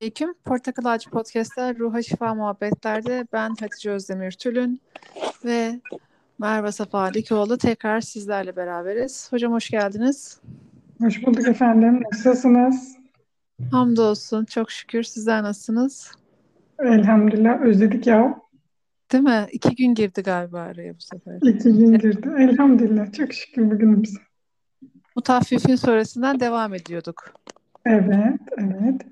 Selamünaleyküm. Portakal Ağacı Podcast'ler Ruha Şifa Muhabbetler'de ben Hatice Özdemir Tülün ve Merve Safa Likoğlu tekrar sizlerle beraberiz. Hocam hoş geldiniz. Hoş bulduk efendim. Nasılsınız? Hamdolsun. Çok şükür. Sizler nasılsınız? Elhamdülillah. Özledik ya. Değil mi? İki gün girdi galiba araya bu sefer. İki gün girdi. Elhamdülillah. Çok şükür bugünümüze. Mutaffifin sonrasından devam ediyorduk. Evet, evet.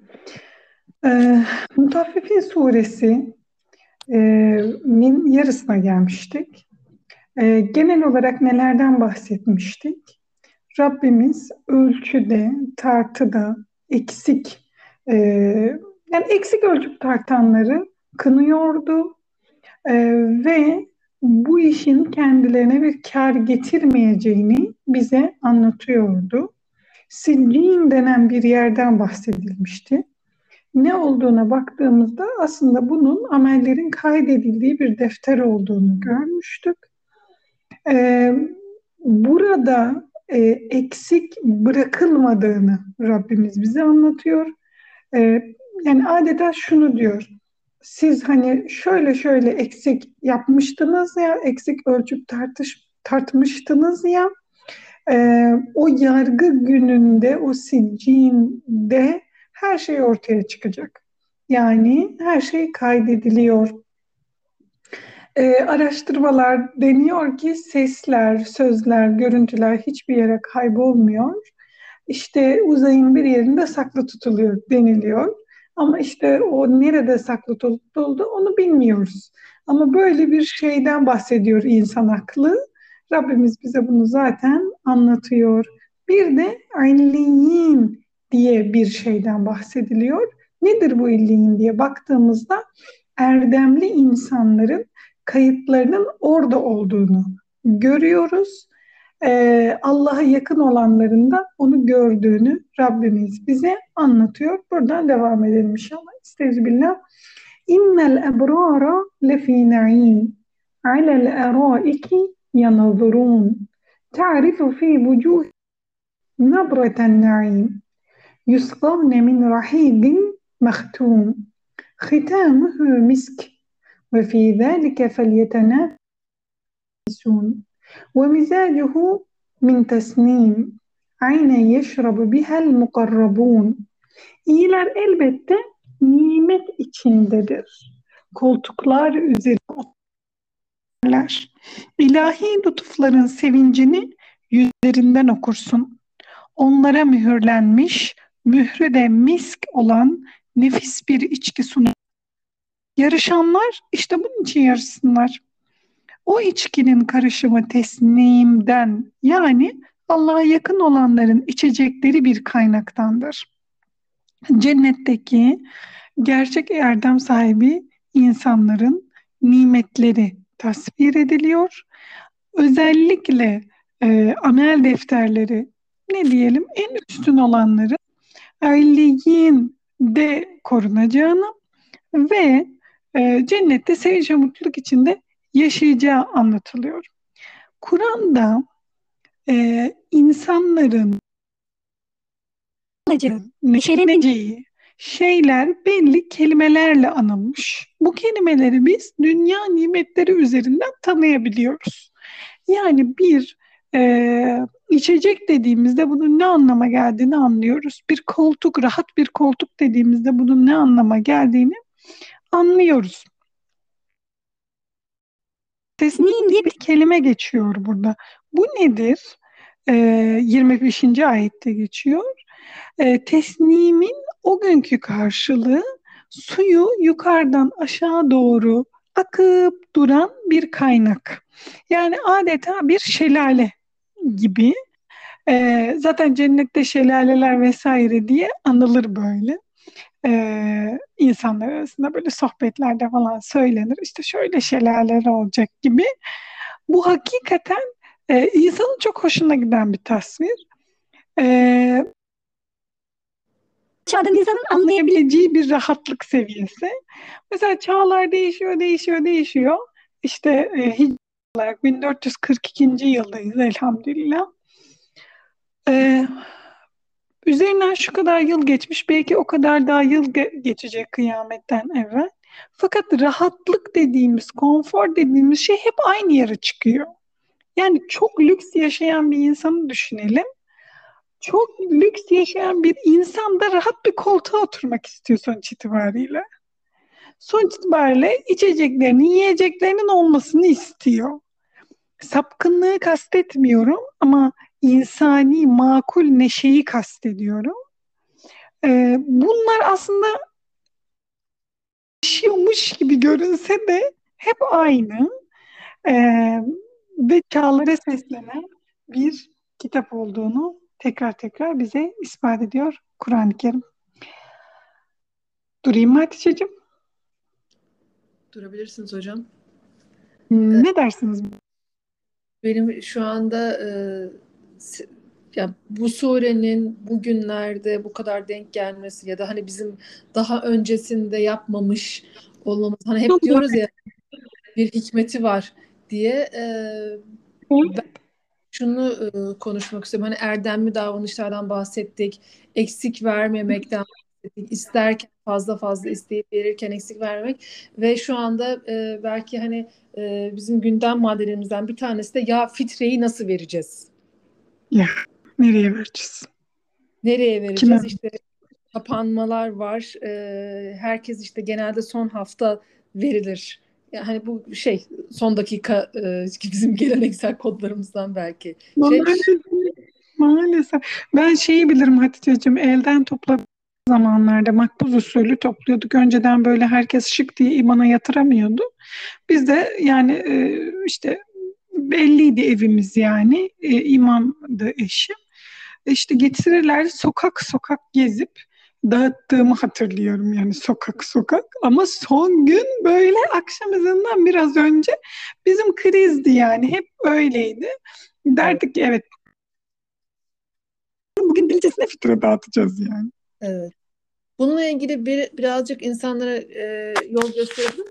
Ee, Mutaffifin suresi e, min yarısına gelmiştik. E, genel olarak nelerden bahsetmiştik? Rabbimiz ölçüde, tartıda eksik e, yani eksik ölçüp tartanları kınıyordu E, ve bu işin kendilerine bir kar getirmeyeceğini bize anlatıyordu. Siccin denen bir yerden bahsedilmişti. Ne olduğuna baktığımızda aslında bunun amellerin kaydedildiği bir defter olduğunu görmüştük. Ee, burada e, eksik bırakılmadığını Rabbimiz bize anlatıyor. Ee, yani adeta şunu diyor. Siz hani şöyle şöyle eksik yapmıştınız ya, eksik ölçüp tartış tartmıştınız ya. E, o yargı gününde, o siccinde her şey ortaya çıkacak. Yani her şey kaydediliyor. E, araştırmalar deniyor ki sesler, sözler, görüntüler hiçbir yere kaybolmuyor. İşte uzayın bir yerinde saklı tutuluyor deniliyor. Ama işte o nerede saklı tutuldu onu bilmiyoruz. Ama böyle bir şeyden bahsediyor insan aklı. Rabbimiz bize bunu zaten anlatıyor. Bir de illiyin diye bir şeyden bahsediliyor. Nedir bu illiyin diye baktığımızda erdemli insanların kayıtlarının orada olduğunu görüyoruz. Ee, Allah'a yakın olanların da onu gördüğünü Rabbimiz bize anlatıyor. Buradan devam edelim inşallah. Estağfirullah. İnnel ebrara lefî na'im alel eraiki yanazurun ta'rifu fi vucuh nabreten na'im Yuslavne min rahibin mehtum. Hitamuhu misk. Ve fî zâlike felyetenâfisun. Ve mizacuhu min tesnim. Aynen yeşrabu bihel mukarrabun. İyiler elbette nimet içindedir. Koltuklar üzerinde otururlar. İlahi lütufların sevincini yüzlerinden okursun. Onlara mühürlenmiş mührü de misk olan nefis bir içki sunar. Yarışanlar işte bunun için yarışsınlar. O içkinin karışımı teslimden yani Allah'a yakın olanların içecekleri bir kaynaktandır. Cennetteki gerçek erdem sahibi insanların nimetleri tasvir ediliyor. Özellikle e, amel defterleri ne diyelim en üstün olanları erliğin de korunacağını ve e, cennette sevinç ve mutluluk içinde yaşayacağı anlatılıyor. Kur'an'da e, insanların neşeleneceği şeyler belli kelimelerle anılmış. Bu kelimeleri biz dünya nimetleri üzerinden tanıyabiliyoruz. Yani bir e, içecek dediğimizde bunun ne anlama geldiğini anlıyoruz. Bir koltuk, rahat bir koltuk dediğimizde bunun ne anlama geldiğini anlıyoruz. Tesnim diye bir kelime geçiyor burada. Bu nedir? E, 25. ayette geçiyor. E, tesnimin o günkü karşılığı suyu yukarıdan aşağı doğru akıp duran bir kaynak. Yani adeta bir şelale gibi. E, zaten cennette şelaleler vesaire diye anılır böyle. E, insanlar arasında böyle sohbetlerde falan söylenir. İşte şöyle şelaleler olacak gibi. Bu hakikaten e, insanın çok hoşuna giden bir tasvir. E, çağda insanın anlayabileceği bir rahatlık seviyesi. Mesela çağlar değişiyor, değişiyor, değişiyor. İşte e, olarak 1442. yıldayız elhamdülillah. E, Üzerinden şu kadar yıl geçmiş, belki o kadar daha yıl ge- geçecek kıyametten evvel. Fakat rahatlık dediğimiz, konfor dediğimiz şey hep aynı yere çıkıyor. Yani çok lüks yaşayan bir insanı düşünelim. Çok lüks yaşayan bir insan da rahat bir koltuğa oturmak istiyor sonuç itibariyle. Sonuç itibariyle içeceklerinin, yiyeceklerinin olmasını istiyor. Sapkınlığı kastetmiyorum ama insani, makul neşeyi kastediyorum. Ee, bunlar aslında yaşıyormuş gibi görünse de hep aynı ee, ve çağlara seslenen bir kitap olduğunu tekrar tekrar bize ispat ediyor Kur'an-ı Kerim. Durayım mı Hatice'cim? Durabilirsiniz hocam. Ne dersiniz? Benim şu anda e, ya bu surenin bugünlerde bu kadar denk gelmesi ya da hani bizim daha öncesinde yapmamış olmamız hani hep diyoruz ya bir hikmeti var diye e, ben şunu e, konuşmak istiyorum. Hani erdemli davranışlardan bahsettik. Eksik vermemekten. İsterken fazla fazla isteyip verirken eksik vermemek ve şu anda e, belki hani e, bizim gündem maddelerimizden bir tanesi de ya fitreyi nasıl vereceğiz? Ya nereye vereceğiz? Nereye vereceğiz? Kime? İşte kapanmalar var. E, herkes işte genelde son hafta verilir. Yani hani bu şey son dakika e, bizim geleneksel kodlarımızdan belki. Şey, maalesef, maalesef. Ben şeyi bilirim Hatice'cim elden topladım zamanlarda makbuz usulü topluyorduk. Önceden böyle herkes şık diye imana yatıramıyordu. Biz de yani e, işte belliydi evimiz yani. E, imamdı eşim. İşte getirirler sokak sokak gezip dağıttığımı hatırlıyorum yani sokak sokak. Ama son gün böyle akşam ezanından biraz önce bizim krizdi yani hep öyleydi. Derdik ki evet bugün bilicesine fitre dağıtacağız yani. Evet. Bununla ilgili bir, birazcık insanlara e, yol gösterebilir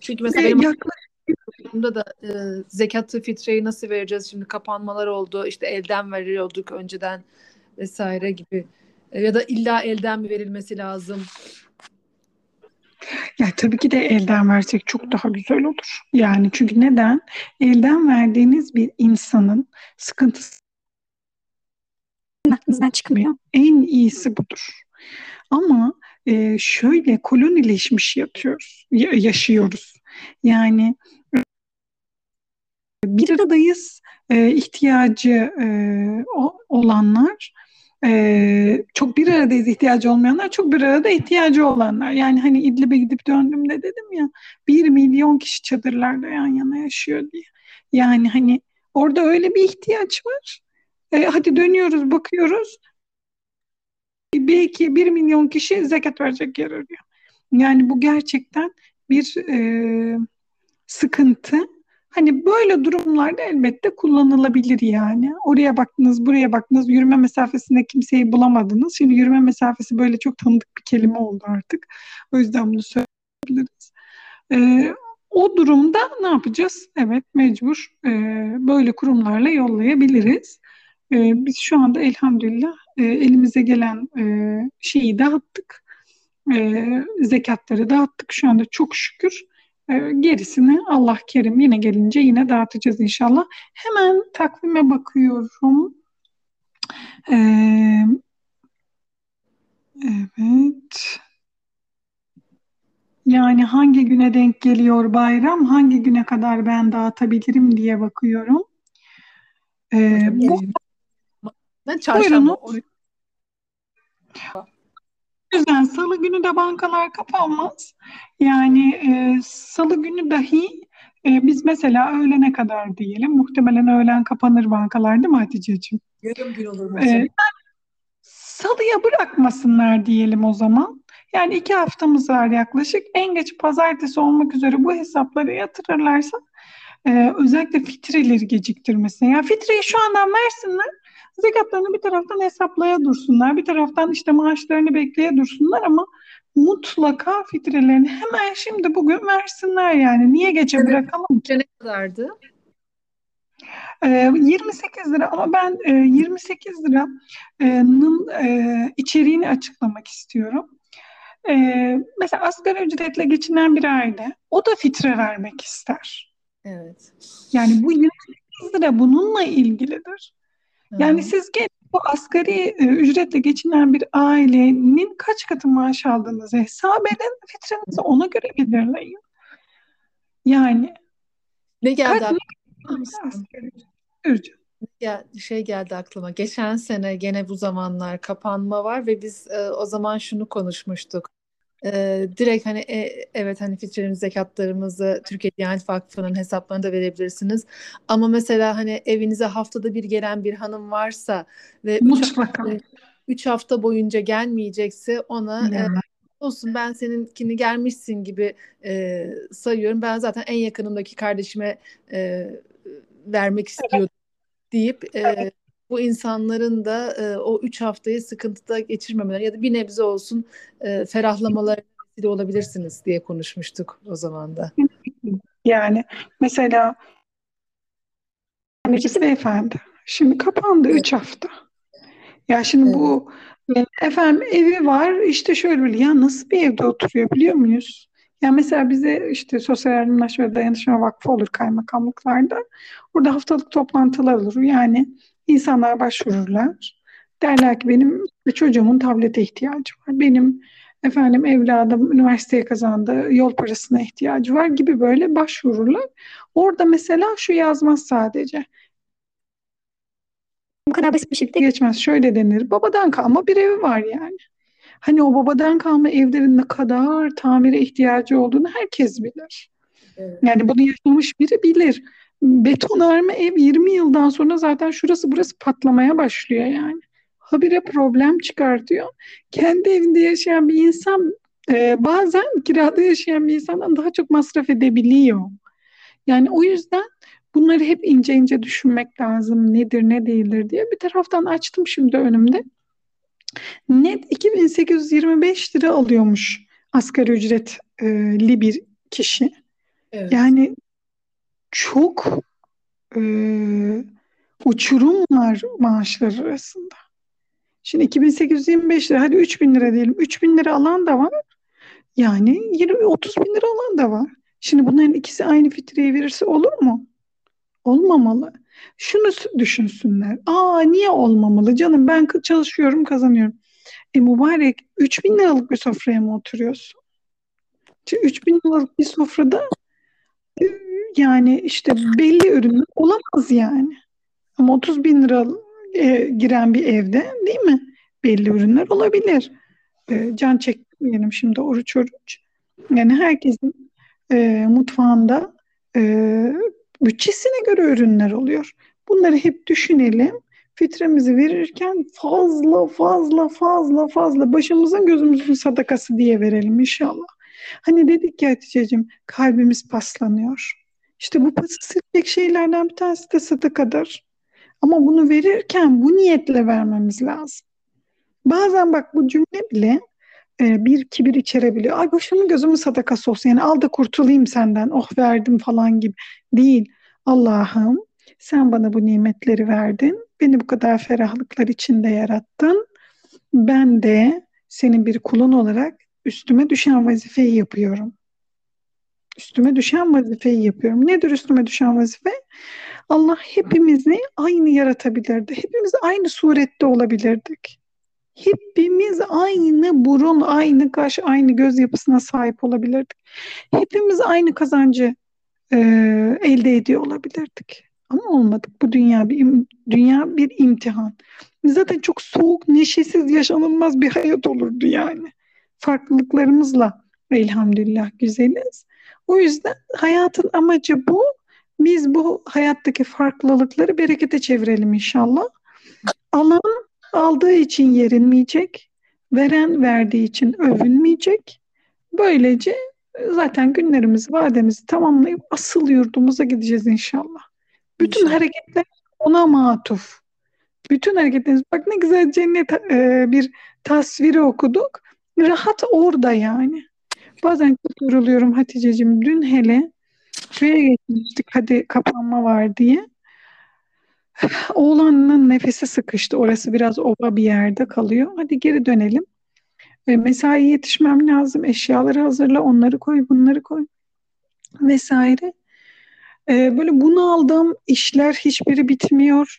Çünkü mesela benim yaklaşık da e, zekatı fitreyi nasıl vereceğiz? Şimdi kapanmalar oldu. işte elden veriyorduk önceden vesaire gibi. E, ya da illa elden mi verilmesi lazım? Ya tabii ki de elden versek çok daha güzel olur. Yani çünkü neden? Elden verdiğiniz bir insanın sıkıntısı aklınızdan çıkmıyor. En iyisi budur. Ama e, şöyle kolonileşmiş yatıyoruz, yaşıyoruz. Yani bir aradayız, e, ihtiyacı e, olanlar, e, çok bir aradayız ihtiyacı olmayanlar, çok bir arada ihtiyacı olanlar. Yani hani İdlib'e gidip döndüğümde dedim ya, bir milyon kişi çadırlarda yan yana yaşıyor diye. Yani hani orada öyle bir ihtiyaç var. E, hadi dönüyoruz, bakıyoruz. Belki bir milyon kişi zekat verecek yer arıyor. Yani bu gerçekten bir e, sıkıntı. Hani böyle durumlarda elbette kullanılabilir yani. Oraya baktınız, buraya baktınız, yürüme mesafesinde kimseyi bulamadınız. Şimdi yürüme mesafesi böyle çok tanıdık bir kelime oldu artık. O yüzden bunu söyleyebiliriz. Ee, o durumda ne yapacağız? Evet mecbur e, böyle kurumlarla yollayabiliriz. E, biz şu anda elhamdülillah e, elimize gelen e, şeyi dağıttık. E, zekatları dağıttık. Şu anda çok şükür. E, gerisini Allah kerim yine gelince yine dağıtacağız inşallah. Hemen takvime bakıyorum. E, evet. Yani hangi güne denk geliyor bayram, hangi güne kadar ben dağıtabilirim diye bakıyorum. Ee, bu ben çarşamba. Güzel. Salı günü de bankalar kapanmaz. Yani e, salı günü dahi e, biz mesela öğlene kadar diyelim. Muhtemelen öğlen kapanır bankalar değil mi Hatice'ciğim? Yarım gün olur mesela. E, salıya bırakmasınlar diyelim o zaman. Yani iki haftamız var yaklaşık. En geç pazartesi olmak üzere bu hesapları yatırırlarsa e, özellikle fitreleri geciktirmesin. Yani fitreyi şu andan versinler. Zekatlarını bir taraftan hesaplaya dursunlar. Bir taraftan işte maaşlarını bekleye dursunlar ama mutlaka fitrelerini hemen şimdi bugün versinler yani. Niye gece evet. bırakalım ki? Ne kadardı? E, 28 lira ama ben e, 28 liranın e, içeriğini açıklamak istiyorum. E, mesela asgari ücretle geçinen bir aile o da fitre vermek ister. Evet. Yani bu 28 lira bununla ilgilidir. Yani siz gelin bu asgari e, ücretle geçinen bir ailenin kaç katı maaş aldığınızı hesap edin, fitrenizi ona göre belirleyin. Yani Ne geldi aklıma? Ya şey geldi aklıma. Geçen sene gene bu zamanlar kapanma var ve biz e, o zaman şunu konuşmuştuk. E, direkt hani e, evet hani fitremiz zekatlarımızı Türkiye Diyanet Vakfı'nın hesaplarına da verebilirsiniz. Ama mesela hani evinize haftada bir gelen bir hanım varsa ve 3 Mutlaka. üç hafta boyunca gelmeyecekse ona e, Yani, olsun ben seninkini gelmişsin gibi e, sayıyorum. Ben zaten en yakınımdaki kardeşime e, vermek istiyordum deyip e, bu insanların da e, o üç haftayı sıkıntıda geçirmemeleri ya da bir nebze olsun e, ferahlamalarına vesile olabilirsiniz diye konuşmuştuk o zaman da. yani mesela annesi beyefendi şimdi kapandı Evet, 3 hafta. Ya şimdi evet, bu efendim evi var işte şöyle bir ya nasıl bir evde oturuyor biliyor muyuz? Ya mesela bize işte Sosyal Yardımlaşma ve Dayanışma Vakfı olur kaymakamlıklarda. Burada haftalık toplantılar olur. Yani insanlar başvururlar. Derler ki benim çocuğumun tablete ihtiyacı var. Benim efendim evladım üniversiteye kazandı, yol parasına ihtiyacı var gibi böyle başvururlar. Orada mesela şu yazmaz sadece. Bu kadar basit bir şekilde geçmez. Şöyle denir. Babadan kalma bir evi var yani. Hani o babadan kalma evlerin ne kadar tamire ihtiyacı olduğunu herkes bilir. evet. Yani bunu yaşamış biri bilir. Betonarme ev 20 yıldan sonra zaten şurası burası patlamaya başlıyor yani. Habire problem çıkartıyor. Kendi evinde yaşayan bir insan e, bazen kirada yaşayan bir insandan daha çok masraf edebiliyor. Yani o yüzden bunları hep ince ince düşünmek lazım. Nedir ne değildir diye. Bir taraftan açtım şimdi önümde. Net 2825 lira alıyormuş asgari ücretli bir kişi. Evet. Yani çok e, uçurum var maaşlar arasında. Şimdi 2825 lira hadi 3000 lira diyelim. 3000 lira alan da var. Yani 20 30 bin lira alan da var. Şimdi bunların ikisi aynı fitreyi verirse olur mu? Olmamalı. Şunu düşünsünler. Aa niye olmamalı canım ben çalışıyorum kazanıyorum. E mübarek 3000 liralık bir sofraya mı oturuyorsun? İşte 3000 liralık bir sofrada yani işte belli ürünler olamaz yani. Ama 30 bin lira e, giren bir evde değil mi? Belli ürünler olabilir. E, can çekmeyelim şimdi oruç oruç. Yani herkesin e, mutfağında e, bütçesine göre ürünler oluyor. Bunları hep düşünelim. Fitremizi verirken fazla fazla fazla fazla başımızın gözümüzün sadakası diye verelim inşallah. Hani dedik ya Hatice'cim kalbimiz paslanıyor. İşte bu pası silecek şeylerden bir tanesi de sadakadır. Ama bunu verirken bu niyetle vermemiz lazım. Bazen bak bu cümle bile e, bir kibir içerebiliyor. Ay başımın gözümün sadakası olsun. Yani al da kurtulayım senden. Oh verdim falan gibi. Değil. Allah'ım sen bana bu nimetleri verdin. Beni bu kadar ferahlıklar içinde yarattın. Ben de senin bir kulun olarak üstüme düşen vazifeyi yapıyorum. Üstüme düşen vazifeyi yapıyorum. Nedir üstüme düşen vazife? Allah hepimizi aynı yaratabilirdi. Hepimiz aynı surette olabilirdik. Hepimiz aynı burun, aynı kaş, aynı göz yapısına sahip olabilirdik. Hepimiz aynı kazancı e, elde ediyor olabilirdik. Ama olmadık. Bu dünya bir dünya bir imtihan. Zaten çok soğuk, neşesiz, yaşanılmaz bir hayat olurdu yani. Farklılıklarımızla elhamdülillah güzeliz. O yüzden hayatın amacı bu. Biz bu hayattaki farklılıkları berekete çevirelim inşallah. Alan aldığı için yerinmeyecek, veren verdiği için övünmeyecek. Böylece zaten günlerimizi, vademizi tamamlayıp asıl yurdumuza gideceğiz inşallah. Bütün İnşallah. hareketler ona matuf. Bütün hareketlerimiz, bak ne güzel cennet e, bir tasviri okuduk. Rahat orada yani. Bazen çok yoruluyorum Hatice'cim. Dün hele köye geçmiştik hadi kapanma var diye. Oğlanın nefesi sıkıştı. Orası biraz ova bir yerde kalıyor. Hadi geri dönelim. E, mesai yetişmem lazım. Eşyaları hazırla, onları koy, bunları koy vesaire. E, böyle bunu aldım. işler hiçbiri bitmiyor.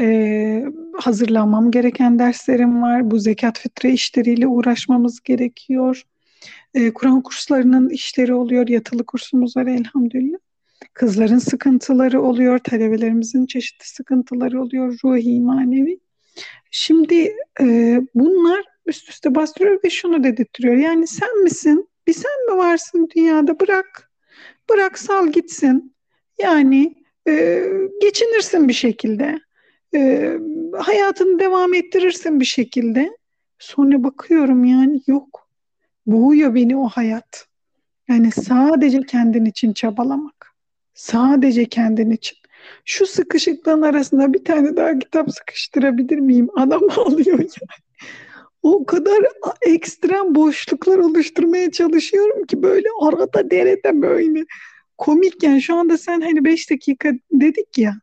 E, hazırlanmam gereken derslerim var. Bu zekat fitre işleriyle uğraşmamız gerekiyor. E, Kur'an kurslarının işleri oluyor. Yatılı kursumuz var elhamdülillah. Kızların sıkıntıları oluyor. Talebelerimizin çeşitli sıkıntıları oluyor. Ruhi, manevi. Şimdi e, bunlar üst üste bastırıyor ve şunu dedirtiyor. Yani sen misin? Bir sen mi varsın dünyada? Bırak. Bırak sal gitsin. Yani e, geçinirsin bir şekilde. E, hayatını devam ettirirsin bir şekilde. Sonra bakıyorum yani yok. Boğuyor beni o hayat. Yani sadece kendin için çabalamak. Sadece kendin için. Şu sıkışıklığın arasında bir tane daha kitap sıkıştırabilir miyim? Adam ağlıyor yani. O kadar ekstrem boşluklar oluşturmaya çalışıyorum ki böyle arada derede böyle komik yani şu anda sen hani 5 dakika dedik ya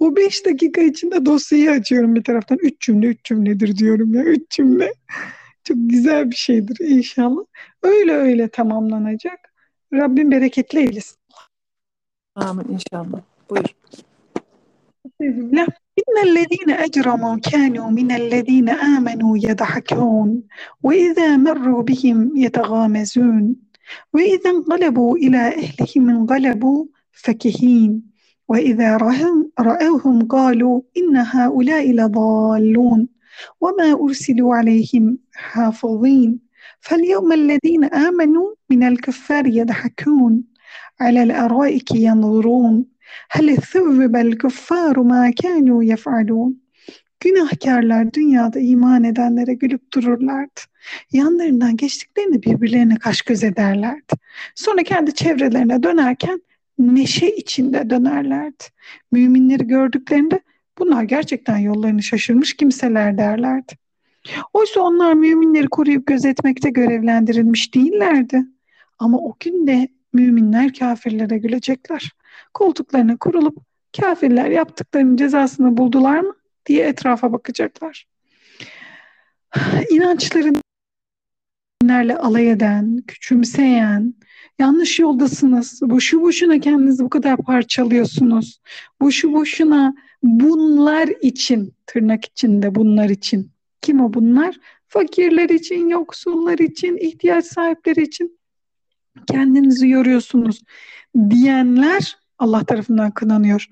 o 5 dakika içinde dosyayı açıyorum bir taraftan 3 cümle 3 cümledir diyorum ya 3 cümle çok güzel bir şeydir inşallah. Öyle öyle tamamlanacak. Rabbim bereketli eylesin. Amin inşallah. Buyur. Bismillah. إن الذين أجرموا كانوا من الذين آمنوا يضحكون وإذا مروا بهم يتغامزون وإذا انقلبوا إلى أهلهم انقلبوا فكهين وإذا رأوهم قالوا إن هؤلاء لضالون وما أرسلوا عليهم حافظين فاليوم الذين آمنوا من الكفار يضحكون على الأرائك ينظرون هل ثُوِّبَ الْكُفَّارُ مَا كَانُوا يَفْعَلُونَ Günahkarlar dünyada iman edenlere gülüp dururlardı. Yanlarından geçtiklerini birbirlerine kaş göz ederlerdi. Sonra kendi çevrelerine dönerken neşe içinde dönerlerdi. Müminleri gördüklerinde bunlar gerçekten yollarını şaşırmış kimseler derlerdi. Oysa onlar müminleri koruyup gözetmekte görevlendirilmiş değillerdi. Ama o gün de müminler kafirlere gülecekler koltuklarına kurulup kafirler yaptıklarının cezasını buldular mı diye etrafa bakacaklar. İnançların dinlerle alay eden, küçümseyen, yanlış yoldasınız, boşu boşuna kendinizi bu kadar parçalıyorsunuz, boşu boşuna bunlar için, tırnak içinde bunlar için. Kim o bunlar? Fakirler için, yoksullar için, ihtiyaç sahipleri için kendinizi yoruyorsunuz diyenler Allah tarafından kınanıyor.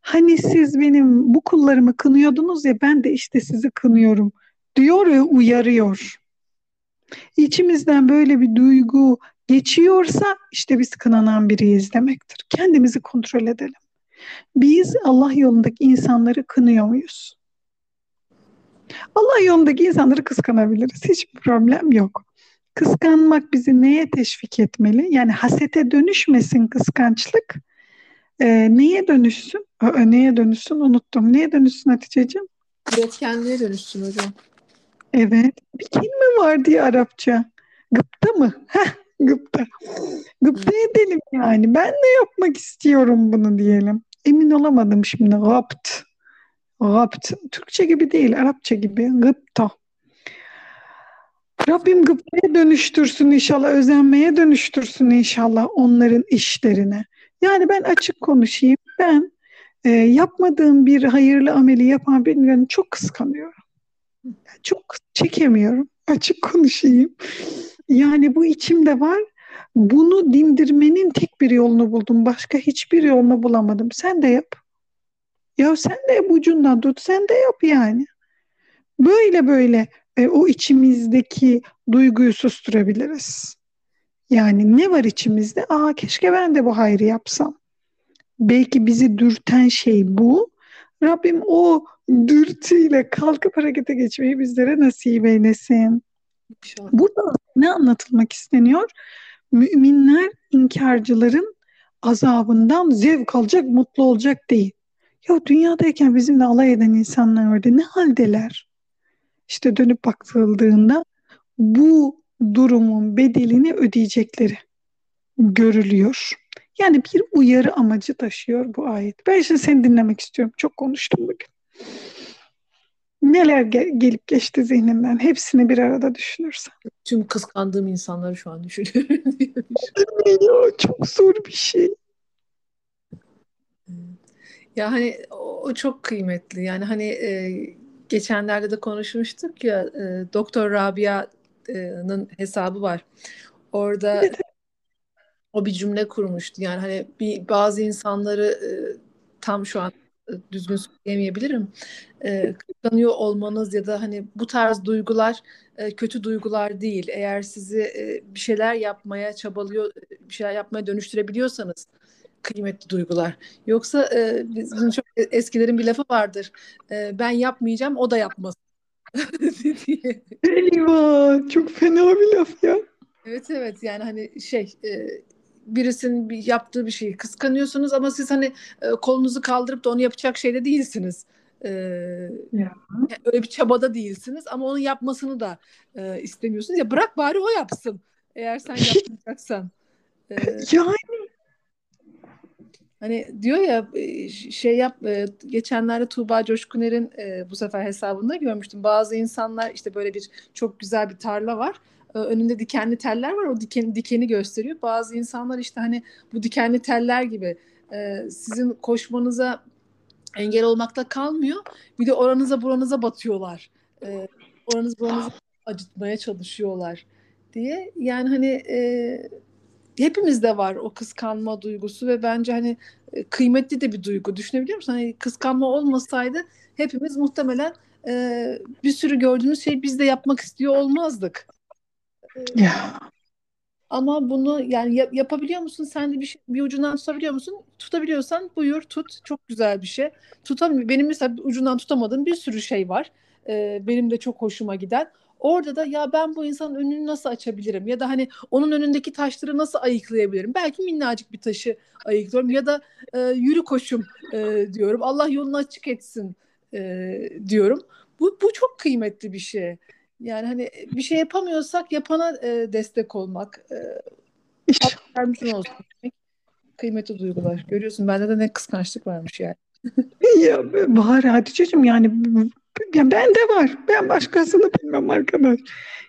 Hani siz benim bu kullarımı kınıyordunuz ya ben de işte sizi kınıyorum diyor ve uyarıyor. İçimizden böyle bir duygu geçiyorsa işte biz kınanan biriyiz demektir. Kendimizi kontrol edelim. Biz Allah yolundaki insanları kınıyor muyuz? Allah yolundaki insanları kıskanabiliriz. Hiçbir problem yok. Kıskanmak bizi neye teşvik etmeli? Yani hasete dönüşmesin kıskançlık e, neye dönüşsün? Aa, neye dönüşsün unuttum. Neye dönüşsün Hatice'ciğim? Üretkenliğe dönüşsün hocam. Evet. Bir kelime var diye Arapça. Gıpta mı? Heh, gıpta. Gıpta edelim yani. Ben de yapmak istiyorum bunu diyelim. Emin olamadım şimdi. Gapt. Gapt. Türkçe gibi değil, Arapça gibi. Gıpta. Rabbim gıptaya dönüştürsün inşallah, özenmeye dönüştürsün inşallah onların işlerine. Yani ben açık konuşayım. Ben e, yapmadığım bir hayırlı ameli yapan birini çok kıskanıyorum. Çok çekemiyorum. Açık konuşayım. Yani bu içimde var. Bunu dindirmenin tek bir yolunu buldum. Başka hiçbir yolunu bulamadım. Sen de yap. Ya sen de ucundan tut. Sen de yap yani. Böyle böyle e, o içimizdeki duyguyu susturabiliriz. Yani ne var içimizde? Aa keşke ben de bu hayrı yapsam. Belki bizi dürten şey bu. Rabbim o dürtüyle kalkıp harekete geçmeyi bizlere nasip eylesin. Burada ne anlatılmak isteniyor? Müminler inkarcıların azabından zevk alacak, mutlu olacak değil. Ya dünyadayken bizimle alay eden insanlar orada ne haldeler? İşte dönüp bakıldığında bu durumun bedelini ödeyecekleri görülüyor. Yani bir uyarı amacı taşıyor bu ayet. Ben şimdi seni dinlemek istiyorum. Çok konuştum bugün. Neler ge- gelip geçti zihninden. Hepsini bir arada düşünürsen. Tüm kıskandığım insanları şu an düşünüyorum. Ya, çok zor bir şey. Ya hani o, o çok kıymetli. Yani hani e, geçenlerde de konuşmuştuk ya e, Doktor Rabia'nın hesabı var. Orada Evet. o bir cümle kurmuştu. Yani hani bir bazı insanları e, tam şu an düzgün söyleyemeyebilirim. E, kıskanıyor olmanız ya da hani bu tarz duygular e, kötü duygular değil. Eğer sizi e, bir şeyler yapmaya çabalıyor, bir şeyler yapmaya dönüştürebiliyorsanız kıymetli duygular. Yoksa e, bizim çok eskilerin bir lafı vardır. E, ben yapmayacağım, o da yapmasın. Eyvah, çok fena bir laf ya. Evet evet yani hani şey e, birisinin bir yaptığı bir şeyi kıskanıyorsunuz ama siz hani e, kolunuzu kaldırıp da onu yapacak şeyde değilsiniz. E, Ya. öyle bir çabada değilsiniz ama onun yapmasını da e, istemiyorsunuz. Ya bırak bari o yapsın. Eğer sen yapmayacaksan. E, Yani Hani diyor ya e, şey yap geçenlerde Tuğba Coşkuner'in bu sefer hesabında görmüştüm. Bazı insanlar işte böyle bir çok güzel bir tarla var. Önünde dikenli teller var. O diken, dikeni gösteriyor. Bazı insanlar işte hani bu dikenli teller gibi e, sizin koşmanıza engel olmakta kalmıyor. Bir de oranıza buranıza batıyorlar. E, oranız buranızı acıtmaya çalışıyorlar diye. Yani hani e, hepimizde var o kıskanma duygusu ve bence hani e, kıymetli de bir duygu. Düşünebiliyor musun? Hani kıskanma olmasaydı hepimiz muhtemelen e, bir sürü gördüğümüz şeyi biz de yapmak istiyor olmazdık. Ya ama bunu yani yap- yapabiliyor musun? Sen de bir, şey, bir ucundan tutabiliyor musun? Tutabiliyorsan buyur tut. Çok güzel bir şey. Tutamıyor. Benim mesela ucundan tutamadığım bir sürü şey var. Ee, benim de çok hoşuma giden. Orada da ya ben bu insanın önünü nasıl açabilirim? Ya da hani onun önündeki taşları nasıl ayıklayabilirim? Belki minnacık bir taşı ayıklıyorum ya da e, yürü koşum e, diyorum. Allah yolunu açık etsin e, diyorum. Bu, bu çok kıymetli bir şey. Yani hani bir şey yapamıyorsak yapana e, destek olmak, e, yardımcın olsun demek kıymetli duygular. Görüyorsun bende de ne kıskançlık varmış yani. ya var Hatice'cim yani ya bende var. Ben başkasını bilmem arkadaş.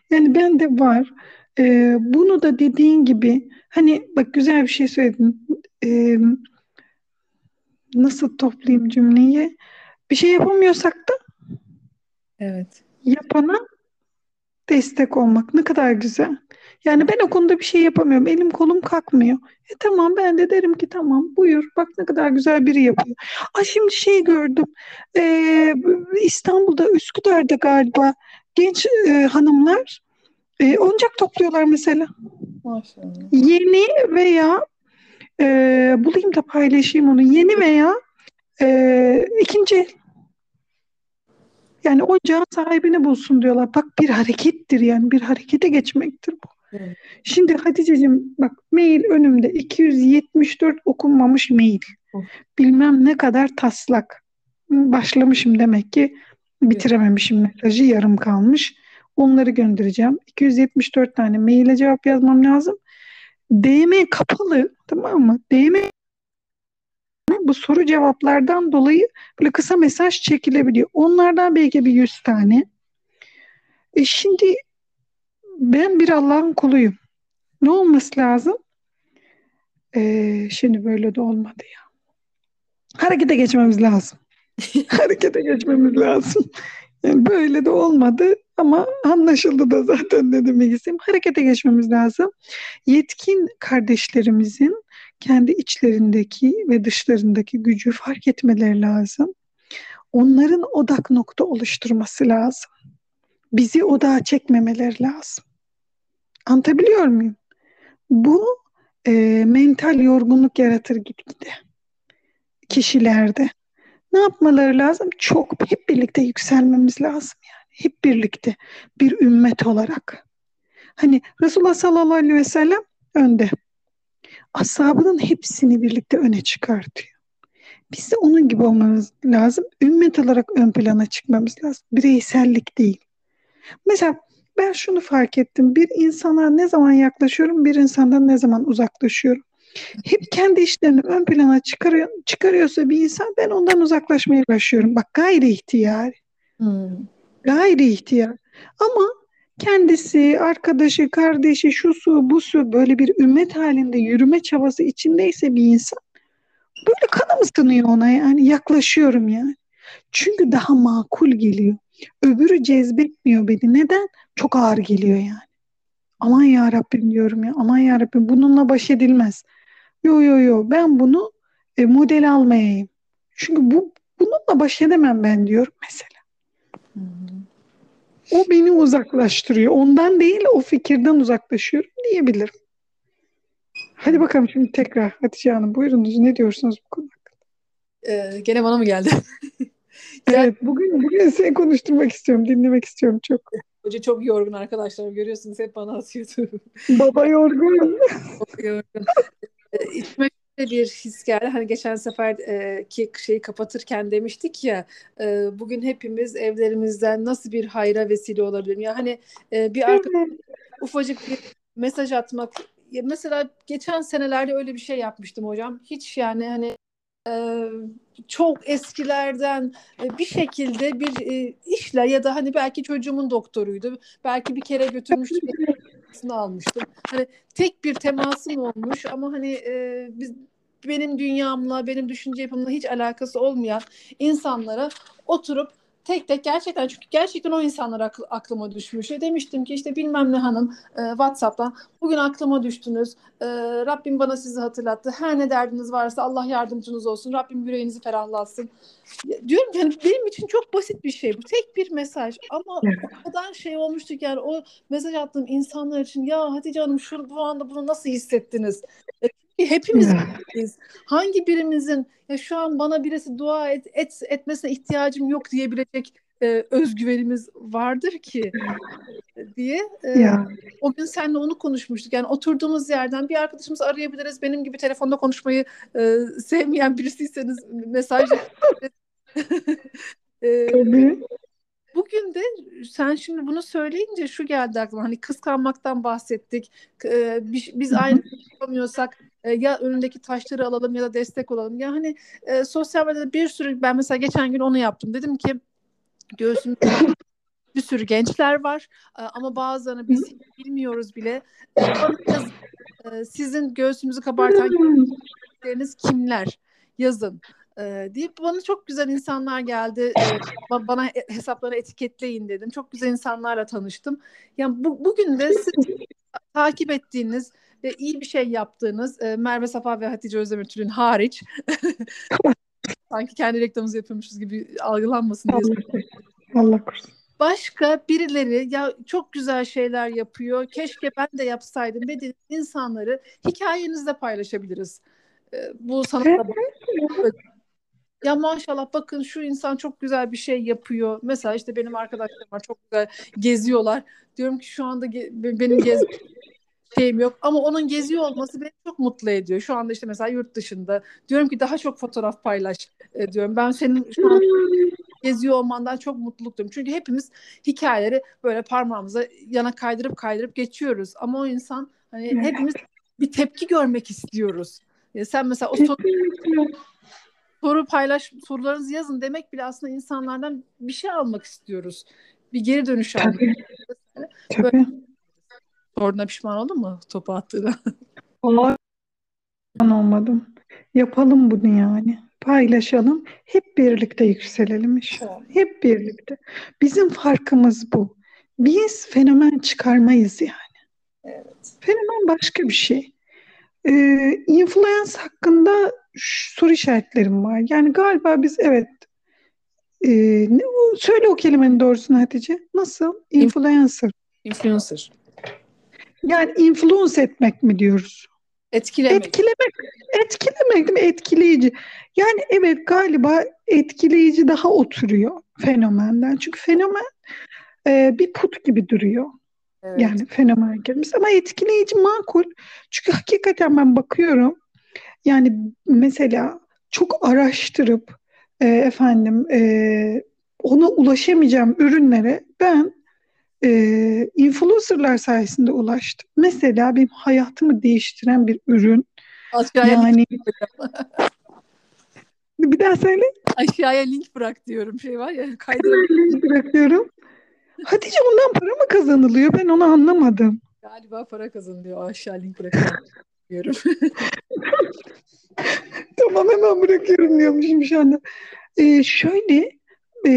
Yani bende var. Ee, bunu da dediğin gibi hani bak güzel bir şey söyledin. Ee, nasıl toplayayım cümleyi? Bir şey yapamıyorsak da Evet. yapana destek olmak ne kadar güzel. Yani ben o konuda bir şey yapamıyorum. Elim kolum kalkmıyor. E tamam ben de derim ki tamam buyur bak ne kadar güzel biri yapıyor. Ay şimdi şey gördüm. Ee, İstanbul'da Üsküdar'da galiba genç e, hanımlar e, oyuncak topluyorlar mesela. Maşallah. Yeni veya e, bulayım da paylaşayım onu. Yeni veya e, ikinci Yani oyuncağın sahibini bulsun diyorlar. Bak bir harekettir yani bir harekete geçmektir bu. Evet. Şimdi Hatice'cim bak mail önümde 274 okunmamış mail. Of. Bilmem ne kadar taslak. Başlamışım demek ki bitirememişim mesajı yarım kalmış. Onları göndereceğim. 274 tane maile cevap yazmam lazım. DM kapalı tamam mı? DM bu soru cevaplardan dolayı böyle kısa mesaj çekilebiliyor. Onlardan belki bir 100 tane. E şimdi ben bir Allah'ın kuluyum. Ne olması lazım? E, şimdi böyle de olmadı ya. Harekete geçmemiz lazım. Harekete geçmemiz lazım. Yani böyle de olmadı ama anlaşıldı da zaten ne demek istediğim. Harekete geçmemiz lazım. Yetkin kardeşlerimizin kendi içlerindeki ve dışlarındaki gücü fark etmeleri lazım. Onların odak nokta oluşturması lazım. Bizi odağa çekmemeleri lazım. Anlatabiliyor muyum? Bu e, mental yorgunluk yaratır gitgide kişilerde. Ne yapmaları lazım? Çok hep birlikte yükselmemiz lazım yani. Hep birlikte bir ümmet olarak. Hani Resulullah sallallahu aleyhi ve sellem önde. Ashabının hepsini birlikte öne çıkartıyor. Biz de onun gibi olmamız lazım. Ümmet olarak ön plana çıkmamız lazım. Bireysellik değil. Mesela ben şunu fark ettim. Bir insana ne zaman yaklaşıyorum, bir insandan ne zaman uzaklaşıyorum. Hep kendi işlerini ön plana çıkarıyor, çıkarıyorsa bir insan ben ondan uzaklaşmaya başlıyorum. Bak gayri ihtiyar. Hmm. Gayri ihtiyar. Ama kendisi, arkadaşı, kardeşi, şu su, bu su böyle bir ümmet halinde yürüme çabası içindeyse bir insan böyle kanım ısınıyor ona yani yaklaşıyorum yani. Çünkü daha makul geliyor. Öbürü cezbetmiyor beni. Neden? Çok ağır geliyor yani. Aman ya Rabbim diyorum ya. Aman ya Rabbim bununla baş edilmez. Yo yo yo ben bunu e, model almayayım. Çünkü bu bununla baş edemem ben diyorum mesela. O beni uzaklaştırıyor. Ondan değil o fikirden uzaklaşıyorum diyebilirim. Hadi bakalım şimdi tekrar Hatice Hanım buyurunuz ne diyorsunuz bu konu hakkında? Ee, gene bana mı geldi? Evet bugün bugün seni konuşturmak istiyorum, dinlemek istiyorum çok. Hoca çok yorgun arkadaşlar görüyorsunuz hep bana atıyordu. Baba yorgun. Çok yorgun. Ee, Şöyle bir his geldi. Hani geçen sefer e, ki şeyi kapatırken demiştik ya e, bugün hepimiz evlerimizden nasıl bir hayra vesile olabilirim? Ya hani e, bir arkadaş ufacık bir mesaj atmak ya mesela geçen senelerde öyle bir şey yapmıştım hocam. Hiç yani hani e, çok eskilerden e, bir şekilde bir e, işle ya da hani belki çocuğumun doktoruydu. Belki bir kere götürmüştüm almıştım. Hani tek bir temasım olmuş ama hani e, biz benim dünyamla, benim düşünce yapımla hiç alakası olmayan insanlara oturup tek tek gerçekten çünkü gerçekten o insanlar akl- aklıma düşmüş. E demiştim ki işte bilmem ne hanım e, WhatsApp'tan bugün aklıma düştünüz. E, Rabbim bana sizi hatırlattı. Her ne derdiniz varsa Allah yardımcınız olsun. Rabbim yüreğinizi ferahlatsın. Diyorum ki hani benim için çok basit bir şey bu. Tek bir mesaj ama o kadar şey olmuştu ki yani o mesaj attığım insanlar için ya Hatice Hanım şu bu anda bunu nasıl hissettiniz? E, Hepimiz biz. Hangi birimizin ya şu an bana birisi dua et, et etmesine ihtiyacım yok diyebilecek e, özgüvenimiz vardır ki diye e, Ya. o gün seninle onu konuşmuştuk. Yani oturduğumuz yerden bir arkadaşımız arayabiliriz. Benim gibi telefonda konuşmayı e, sevmeyen birisiyseniz mesaj e. Bugün de sen şimdi bunu söyleyince şu geldi aklıma. Hani kıskanmaktan bahsettik. Ee, biz, biz aynı şey yapamıyorsak e, ya önündeki taşları alalım ya da destek olalım. Ya hani e, sosyal medyada bir sürü ben mesela geçen gün onu yaptım. Dedim ki göğsümde bir sürü gençler var e, ama bazılarını biz bilmiyoruz bile. E. E, sizin göğsümüzü kabartan gençleriniz kimler? Yazın e, deyip bana çok güzel insanlar geldi. E, ba- bana e- hesapları etiketleyin dedim. Çok güzel insanlarla tanıştım. Yani bu, bugün de siz takip ettiğiniz ve iyi bir şey yaptığınız e, Merve Safa ve Hatice Özdemirtürk'ün hariç sanki kendi reklamımızı yapıyormuşuz gibi algılanmasın diye Allah korusun. Allah korusun. başka birileri ya çok güzel şeyler yapıyor. Keşke ben de yapsaydım dediğiniz insanları hikayenizde paylaşabiliriz. E, bu sanatla ya maşallah bakın şu insan çok güzel bir şey yapıyor. Mesela işte benim arkadaşlarım var çok güzel geziyorlar. Diyorum ki şu anda ge- benim gez şeyim yok ama onun geziyor olması beni çok mutlu ediyor. Şu anda işte mesela yurt dışında diyorum ki daha çok fotoğraf paylaş e, diyorum. Ben senin şu an geziyor olmandan çok mutluluk duyuyorum. Çünkü hepimiz hikayeleri böyle parmağımıza yana kaydırıp kaydırıp geçiyoruz. Ama o insan hani hepimiz bir tepki görmek istiyoruz. Ya sen mesela o soru, soru paylaş sorularınızı yazın demek bile aslında insanlardan bir şey almak istiyoruz. Bir geri dönüş almak. Tabii. Böyle Sorduğuna pişman oldun mu topu attığına? Vallahi olmadım. Yapalım bunu yani. Paylaşalım. Hep birlikte yükselelim inşallah. Hep birlikte. Bizim farkımız bu. Biz fenomen çıkarmayız yani. Evet. Fenomen başka bir şey. Ee, influence hakkında soru işaretlerim var. Yani galiba biz evet e, ne, söyle o kelimenin doğrusunu Hatice. Nasıl? Influencer. Influencer. Yani influence etmek mi diyoruz? Etkilemek. Etkilemek, etkilemek değil mi? Etkileyici. Yani evet galiba etkileyici daha oturuyor fenomenden. Çünkü fenomen e, bir put gibi duruyor. Evet. Yani fenomen kelimesi ama etkileyici makul. Çünkü hakikaten ben bakıyorum yani mesela çok araştırıp e, efendim e, ona ulaşamayacağım ürünlere ben e, influencerlar sayesinde ulaştım. Mesela benim hayatımı değiştiren bir ürün Aşağıya Yani link bırak. bir daha söyle. Aşağıya link bırak diyorum. Şey var ya Link bırakıyorum. Hatice bundan para mı kazanılıyor? Ben onu anlamadım. galiba para kazanılıyor. Aşağı link bırakıyorum. diyorum. Tamam hemen bırakıyorum diyormuşum şu anda. Ee, şöyle e,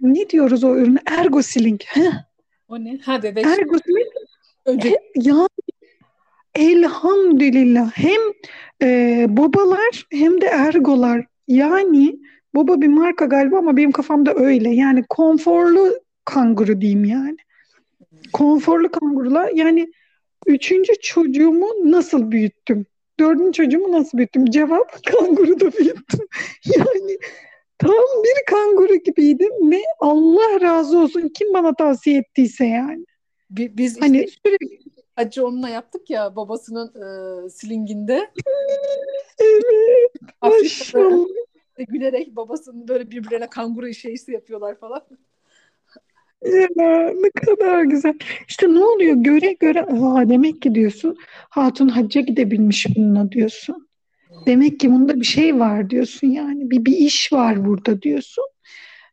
ne diyoruz o ürüne? Ergoslink. Heh, O ne? Ha bebek. Ergoslink Önce ya elhamdülillah hem e, babalar hem de ergolar. Yani baba bir marka galiba ama benim kafamda öyle. Yani konforlu kanguru diyeyim yani. Konforlu kangurular. Yani üçüncü çocuğumu nasıl büyüttüm? Dördüncü çocuğumu nasıl büyüttüm? Cevap kanguru da büyüttüm. Yani tam bir kanguru gibiydim ve Allah razı olsun kim bana tavsiye ettiyse yani bi- biz işte hani sürekli Hacı onunla yaptık ya babasının e, slinginde. evet Afrika'da gülerek babasının böyle birbirlerine kanguru şeysi yapıyorlar falan. Ya ne kadar güzel. İşte ne oluyor? Göre göre demek ki diyorsun hatun hacca gidebilmiş bununla diyorsun. Demek ki bunda bir şey var diyorsun yani. Bir, bir iş var burada diyorsun.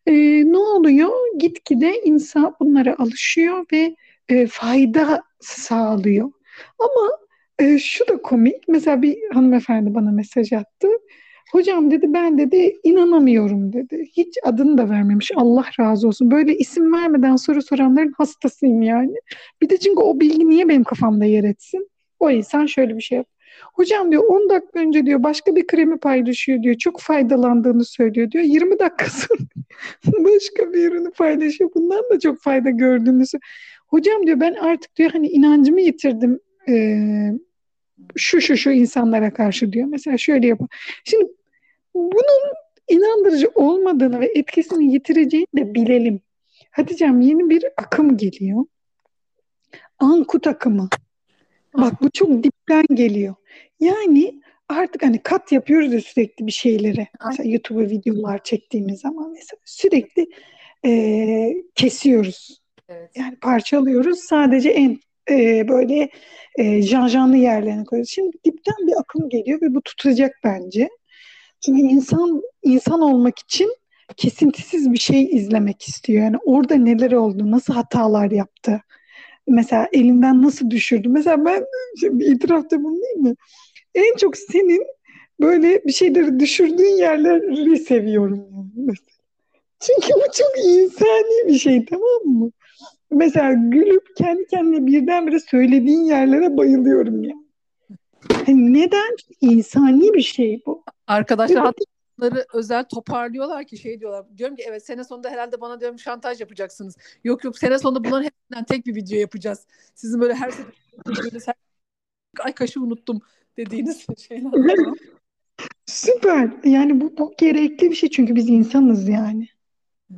Ee, ne oluyor? Gitgide insan bunlara alışıyor ve e, fayda sağlıyor. Ama e, şu da komik. Mesela bir hanımefendi bana mesaj attı. Hocam dedi ben dedi inanamıyorum dedi. Hiç adını da vermemiş. Allah razı olsun. Böyle isim vermeden soru soranların hastasıyım yani. Bir de çünkü o bilgi niye benim kafamda yer etsin? O insan şöyle bir şey yap. Hocam diyor 10 dakika önce diyor başka bir kremi paylaşıyor diyor. Çok faydalandığını söylüyor diyor. 20 dakika sonra başka bir ürünü paylaşıyor. Bundan da çok fayda gördüğünü söylüyor. Hocam diyor ben artık diyor hani inancımı yitirdim eee, şu şu şu insanlara karşı diyor. Mesela şöyle yapın. Şimdi bunun inandırıcı olmadığını ve etkisini yitireceğini de bilelim. Hatice'm yeni bir akım geliyor. Ankut akımı. Bak bu çok dipten geliyor. Yani artık hani kat yapıyoruz ya sürekli bir şeyleri. Mesela YouTube'a videolar çektiğimiz zaman mesela sürekli eee, kesiyoruz. Evet. Yani parçalıyoruz. Sadece en e, böyle e, janjanlı yerlerine koyuyoruz. Şimdi dipten bir akım geliyor ve bu tutacak bence. Çünkü insan insan olmak için kesintisiz bir şey izlemek istiyor. Yani orada neler oldu, nasıl hatalar yaptı. Mesela elinden nasıl düşürdü. Mesela ben şimdi itirafta bulunayım mı? En çok senin böyle bir şeyleri düşürdüğün yerleri seviyorum. Yani. Çünkü bu çok insani bir şey tamam mı? Mesela gülüp kendi kendine birdenbire söylediğin yerlere bayılıyorum ya. Yani neden? İnsani bir şey bu. Arkadaşlar hatta bunları özel toparlıyorlar ki şey diyorlar. Diyorum ki evet sene sonunda herhalde bana diyorum şantaj yapacaksınız. Yok yok sene sonunda bunların hepsinden tek bir video yapacağız. Sizin böyle her seferinde ay kaşı unuttum dediğiniz şeyler. Süper. Yani bu, bu gerekli bir şey çünkü biz insanız yani.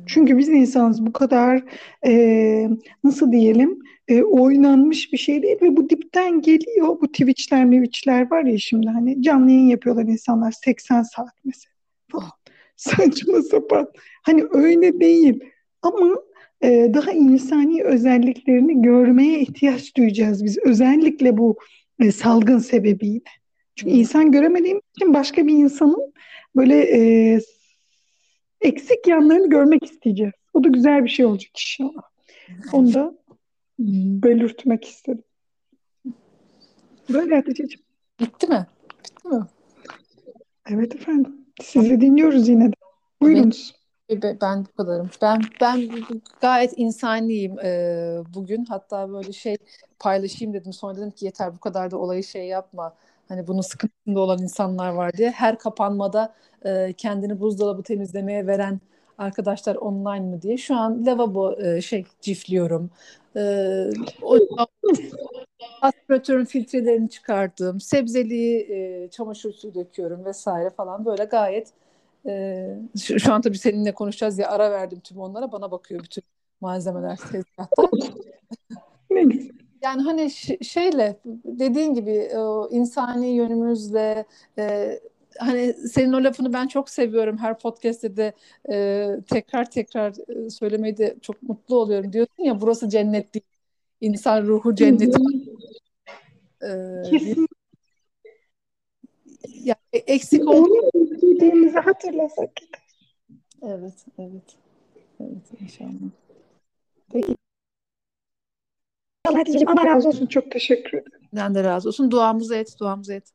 Çünkü biz insanız bu kadar e, nasıl diyelim e, oynanmış bir şey değil ve bu dipten geliyor. Bu Twitch'ler, Twitch'ler var ya şimdi hani canlı yayın yapıyorlar insanlar 80 saat mesela falan. Saçma sapan. Hani öyle değil ama e, daha insani özelliklerini görmeye ihtiyaç duyacağız biz. Özellikle bu e, salgın sebebiyle. Çünkü insan göremediğim için başka bir insanın böyle e, eksik yanlarını görmek isteyeceğiz. O da güzel bir şey olacak inşallah. Onu da belirtmek istedim. Böyle Hatice'ciğim. Bitti mi? Bitti mi? Evet efendim. Sizi dinliyoruz yine de. Buyurunuz. Be- Ben bu kadarım. Ben ben gayet insaniyim e, bugün. Hatta böyle şey paylaşayım dedim. Sonra dedim ki yeter bu kadar da olayı şey yapma. Hani bunun sıkıntısında olan insanlar var diye. Her kapanmada e, kendini buzdolabı temizlemeye veren arkadaşlar online mı diye. Şu an lavabo e, şey cifliyorum. E, aspiratörün filtrelerini çıkardım. Sebzeliği e, çamaşır suyu döküyorum vesaire falan böyle gayet şu, şu an tabii seninle konuşacağız diye ara verdim tüm onlara. Bana bakıyor bütün malzemeler tezgahta. Yani hani şeyle dediğin gibi o insani yönümüzle e, hani senin o lafını ben çok seviyorum. Her podcast'te de e, tekrar tekrar söylemeyi de çok mutlu oluyorum. Diyorsun ya burası cennet değil. İnsan ruhu cenneti. E, Kesin. eksik oldu. Onu özlediğimizi hatırlasak. Evet, evet. Evet inşallah. Peki Allah razı olsun. Çok teşekkür ederim. ben de razı olsun. Duamızı et, duamızı et.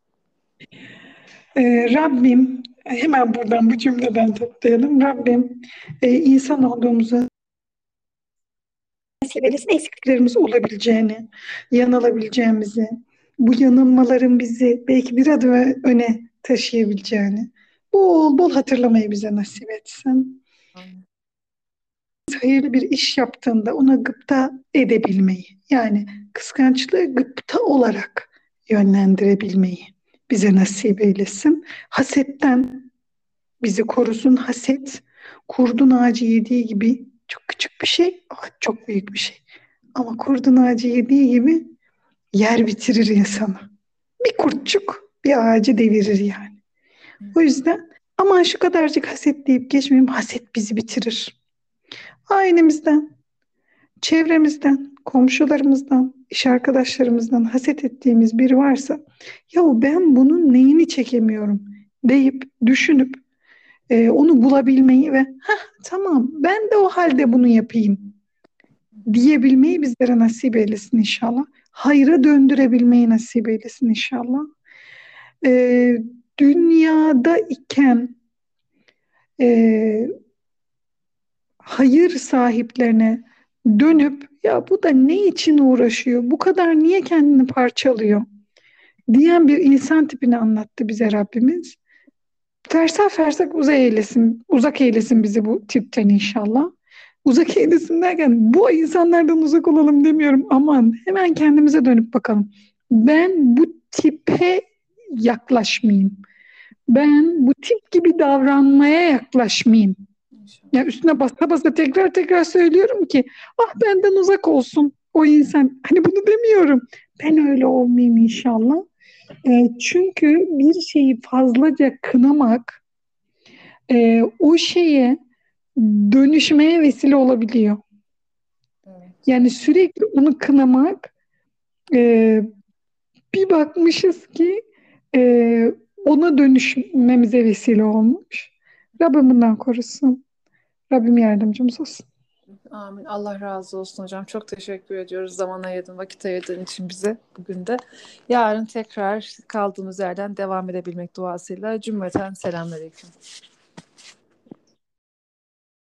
Ee, Rabbim hemen buradan bu cümleden toplayalım. Rabbim e, insan olduğumuzu nasip eylesin, eksikliklerimiz olabileceğini, yanılabileceğimizi, bu yanılmaların bizi belki bir adım öne taşıyabileceğini bol bol hatırlamayı bize nasip etsin. Amin. Hayırlı bir iş yaptığında ona gıpta edebilmeyi, yani kıskançlığı gıpta olarak yönlendirebilmeyi bize nasip eylesin. Hasetten bizi korusun. Haset kurdun ağacı yediği gibi çok küçük bir şey, ama çok büyük bir şey. Ama kurdun ağacı yediği gibi yer bitirir insanı. Bir kurtçuk bir ağacı devirir yani. O yüzden aman şu kadarcık haset deyip geçmeyeyim. Haset bizi bitirir. Ailemizden, çevremizden, komşularımızdan, iş arkadaşlarımızdan haset ettiğimiz biri varsa ya ben bunun neyini çekemiyorum deyip düşünüp e, onu bulabilmeyi ve tamam ben de o halde bunu yapayım diyebilmeyi bizlere nasip eylesin inşallah. Hayra döndürebilmeyi nasip eylesin inşallah. E, dünyada iken e, hayır sahiplerine dönüp ya bu da ne için uğraşıyor? Bu kadar niye kendini parçalıyor? diyen bir insan tipini anlattı bize Rabbimiz. Fersah fersah uzak eylesin, uzak eylesin bizi bu tipten inşallah. Uzak eylesin derken bu insanlardan uzak olalım demiyorum. Aman hemen kendimize dönüp bakalım. Ben bu tipe yaklaşmayayım. Ben bu tip gibi davranmaya yaklaşmayayım. İnşallah. Ya üstüne basa basa tekrar tekrar söylüyorum ki ah benden uzak olsun o insan. Hani bunu demiyorum. Ben öyle olmayayım inşallah. E, çünkü bir şeyi fazlaca kınamak e, o şeye dönüşmeye vesile olabiliyor. Yani sürekli onu kınamak e, bir bakmışız ki e, ona dönüşmemize vesile olmuş. Rabbim bundan korusun. Rabbim yardımcımız olsun. Amin. Allah razı olsun hocam. Çok teşekkür ediyoruz zaman ayırdın, vakit ayırdığın için bize bugün de. Yarın tekrar kaldığımız yerden devam edebilmek duasıyla cümleten selamünaleyküm.